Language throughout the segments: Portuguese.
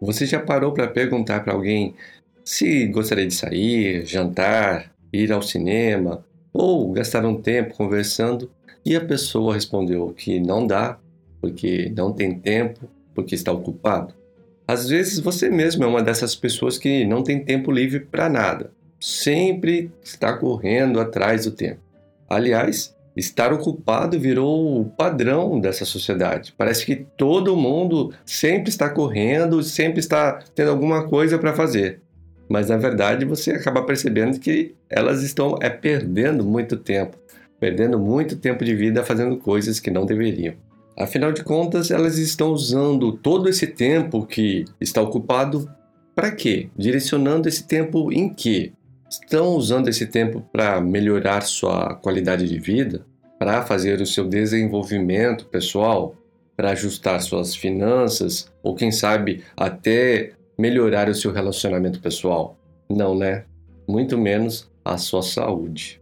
Você já parou para perguntar para alguém se gostaria de sair, jantar, ir ao cinema ou gastar um tempo conversando e a pessoa respondeu que não dá, porque não tem tempo, porque está ocupado? Às vezes você mesmo é uma dessas pessoas que não tem tempo livre para nada, sempre está correndo atrás do tempo. Aliás, estar ocupado virou o padrão dessa sociedade. Parece que todo mundo sempre está correndo, sempre está tendo alguma coisa para fazer. Mas na verdade você acaba percebendo que elas estão é perdendo muito tempo, perdendo muito tempo de vida fazendo coisas que não deveriam. Afinal de contas, elas estão usando todo esse tempo que está ocupado para quê? Direcionando esse tempo em quê? Estão usando esse tempo para melhorar sua qualidade de vida, para fazer o seu desenvolvimento pessoal, para ajustar suas finanças ou quem sabe até melhorar o seu relacionamento pessoal? Não, né? Muito menos a sua saúde.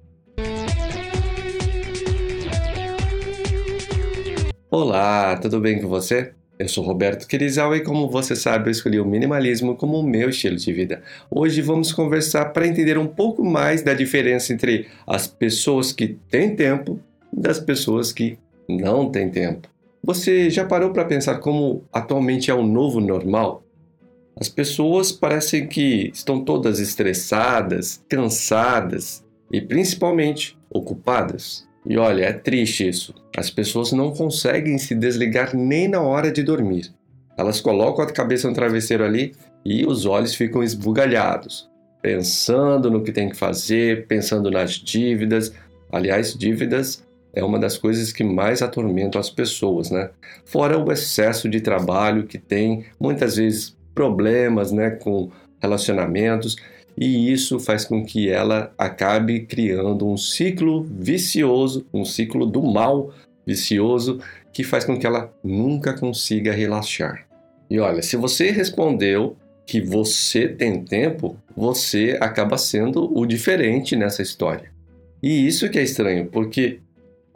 Olá, tudo bem com você? Eu sou Roberto Querizal e como você sabe, eu escolhi o minimalismo como o meu estilo de vida. Hoje vamos conversar para entender um pouco mais da diferença entre as pessoas que têm tempo das pessoas que não têm tempo. Você já parou para pensar como atualmente é o novo normal? As pessoas parecem que estão todas estressadas, cansadas e principalmente ocupadas. E olha, é triste isso. As pessoas não conseguem se desligar nem na hora de dormir. Elas colocam a cabeça no travesseiro ali e os olhos ficam esbugalhados, pensando no que tem que fazer, pensando nas dívidas. Aliás, dívidas é uma das coisas que mais atormentam as pessoas, né? Fora o excesso de trabalho que tem, muitas vezes problemas, né, com relacionamentos e isso faz com que ela acabe criando um ciclo vicioso, um ciclo do mal vicioso que faz com que ela nunca consiga relaxar. E olha, se você respondeu que você tem tempo, você acaba sendo o diferente nessa história. E isso que é estranho, porque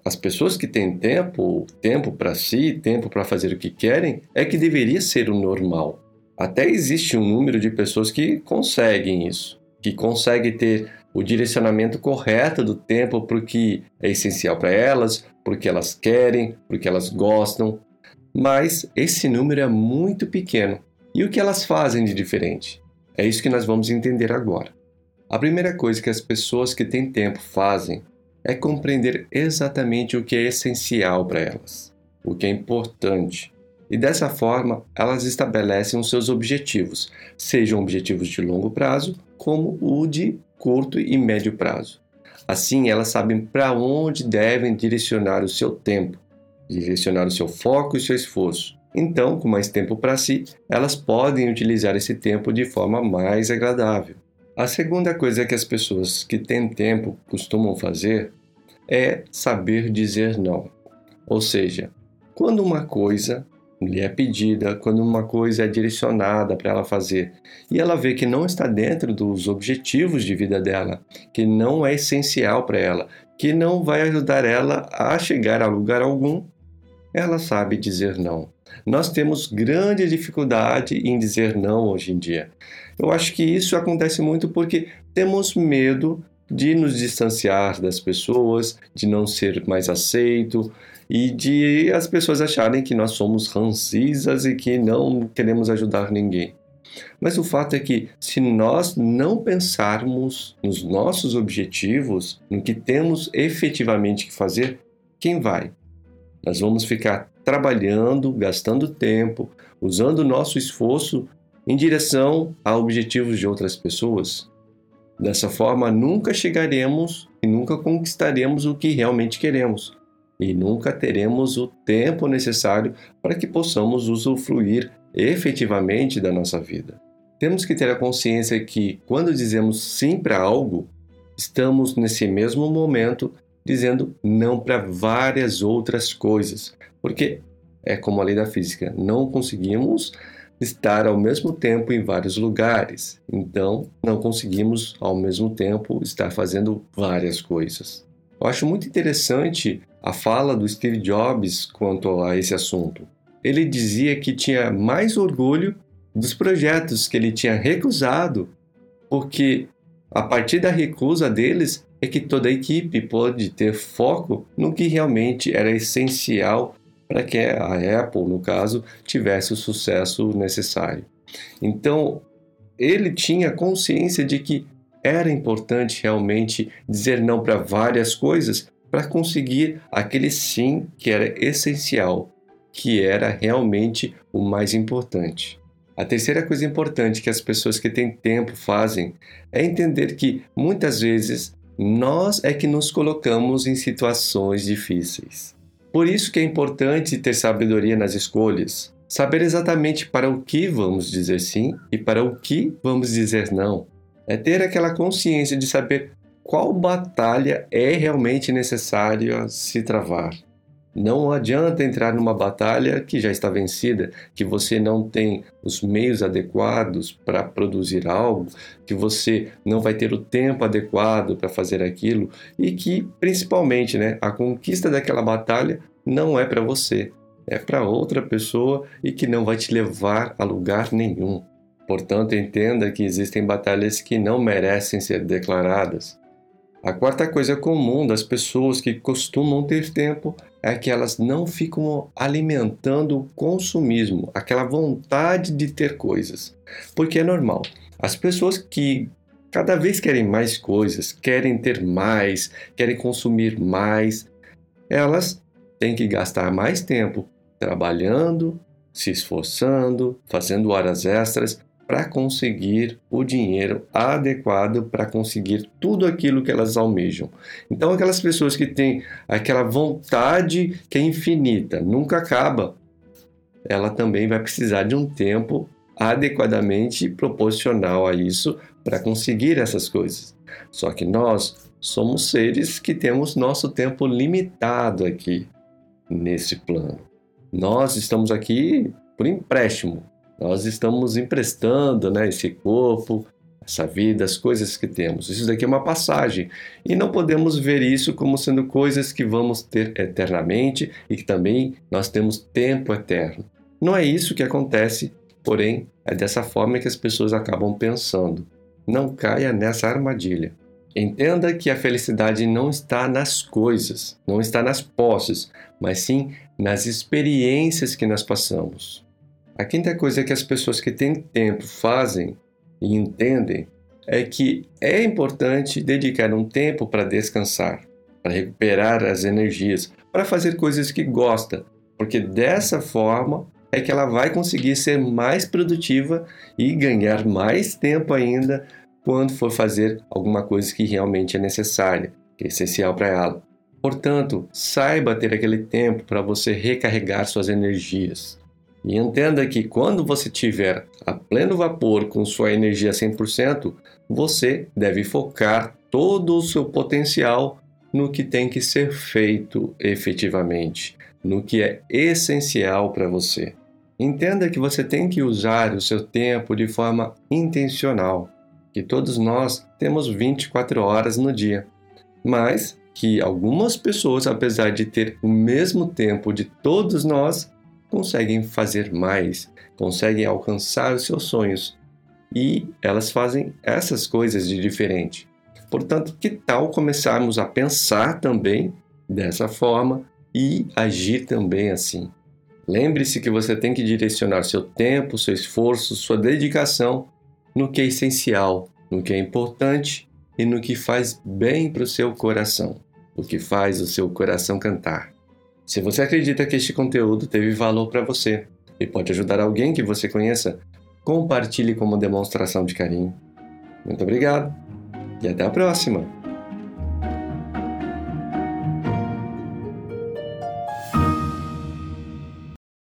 as pessoas que têm tempo, tempo para si, tempo para fazer o que querem, é que deveria ser o normal. Até existe um número de pessoas que conseguem isso, que conseguem ter o direcionamento correto do tempo para o que é essencial para elas, porque elas querem, porque elas gostam. Mas esse número é muito pequeno. E o que elas fazem de diferente? É isso que nós vamos entender agora. A primeira coisa que as pessoas que têm tempo fazem é compreender exatamente o que é essencial para elas, o que é importante, e dessa forma elas estabelecem os seus objetivos, sejam objetivos de longo prazo como o de curto e médio prazo. Assim, elas sabem para onde devem direcionar o seu tempo, direcionar o seu foco e seu esforço. Então, com mais tempo para si, elas podem utilizar esse tempo de forma mais agradável. A segunda coisa que as pessoas que têm tempo costumam fazer é saber dizer não. Ou seja, quando uma coisa lhe é pedida, quando uma coisa é direcionada para ela fazer e ela vê que não está dentro dos objetivos de vida dela, que não é essencial para ela, que não vai ajudar ela a chegar a lugar algum, ela sabe dizer não. Nós temos grande dificuldade em dizer não hoje em dia. Eu acho que isso acontece muito porque temos medo de nos distanciar das pessoas, de não ser mais aceito, e de as pessoas acharem que nós somos rancisas e que não queremos ajudar ninguém. Mas o fato é que, se nós não pensarmos nos nossos objetivos, no que temos efetivamente que fazer, quem vai? Nós vamos ficar trabalhando, gastando tempo, usando o nosso esforço em direção a objetivos de outras pessoas. Dessa forma, nunca chegaremos e nunca conquistaremos o que realmente queremos e nunca teremos o tempo necessário para que possamos usufruir efetivamente da nossa vida. Temos que ter a consciência que, quando dizemos sim para algo, estamos nesse mesmo momento dizendo não para várias outras coisas, porque é como a lei da física, não conseguimos estar ao mesmo tempo em vários lugares, então não conseguimos ao mesmo tempo estar fazendo várias coisas. Eu acho muito interessante a fala do Steve Jobs quanto a esse assunto. Ele dizia que tinha mais orgulho dos projetos que ele tinha recusado, porque a partir da recusa deles é que toda a equipe pôde ter foco no que realmente era essencial para que a Apple, no caso, tivesse o sucesso necessário. Então, ele tinha consciência de que era importante realmente dizer não para várias coisas para conseguir aquele sim que era essencial, que era realmente o mais importante. A terceira coisa importante que as pessoas que têm tempo fazem é entender que muitas vezes nós é que nos colocamos em situações difíceis. Por isso que é importante ter sabedoria nas escolhas, saber exatamente para o que vamos dizer sim e para o que vamos dizer não. É ter aquela consciência de saber qual batalha é realmente necessária se travar. Não adianta entrar numa batalha que já está vencida, que você não tem os meios adequados para produzir algo, que você não vai ter o tempo adequado para fazer aquilo e que, principalmente, né, a conquista daquela batalha não é para você, é para outra pessoa e que não vai te levar a lugar nenhum. Portanto, entenda que existem batalhas que não merecem ser declaradas. A quarta coisa comum das pessoas que costumam ter tempo é que elas não ficam alimentando o consumismo, aquela vontade de ter coisas. Porque é normal. As pessoas que cada vez querem mais coisas, querem ter mais, querem consumir mais, elas têm que gastar mais tempo trabalhando, se esforçando, fazendo horas extras para conseguir o dinheiro adequado para conseguir tudo aquilo que elas almejam. Então, aquelas pessoas que têm aquela vontade que é infinita, nunca acaba, ela também vai precisar de um tempo adequadamente proporcional a isso para conseguir essas coisas. Só que nós somos seres que temos nosso tempo limitado aqui nesse plano. Nós estamos aqui por empréstimo, nós estamos emprestando né, esse corpo, essa vida, as coisas que temos. Isso daqui é uma passagem. E não podemos ver isso como sendo coisas que vamos ter eternamente e que também nós temos tempo eterno. Não é isso que acontece, porém, é dessa forma que as pessoas acabam pensando. Não caia nessa armadilha. Entenda que a felicidade não está nas coisas, não está nas posses, mas sim nas experiências que nós passamos. A quinta coisa que as pessoas que têm tempo fazem e entendem é que é importante dedicar um tempo para descansar, para recuperar as energias, para fazer coisas que gosta, porque dessa forma é que ela vai conseguir ser mais produtiva e ganhar mais tempo ainda quando for fazer alguma coisa que realmente é necessária, que é essencial para ela. Portanto, saiba ter aquele tempo para você recarregar suas energias. E entenda que quando você tiver a pleno vapor com sua energia 100%, você deve focar todo o seu potencial no que tem que ser feito efetivamente, no que é essencial para você. Entenda que você tem que usar o seu tempo de forma intencional, que todos nós temos 24 horas no dia, mas que algumas pessoas, apesar de ter o mesmo tempo de todos nós, conseguem fazer mais, conseguem alcançar os seus sonhos e elas fazem essas coisas de diferente. Portanto, que tal começarmos a pensar também dessa forma e agir também assim? Lembre-se que você tem que direcionar seu tempo, seu esforço, sua dedicação no que é essencial, no que é importante e no que faz bem para o seu coração, o que faz o seu coração cantar. Se você acredita que este conteúdo teve valor para você e pode ajudar alguém que você conheça, compartilhe como demonstração de carinho. Muito obrigado e até a próxima!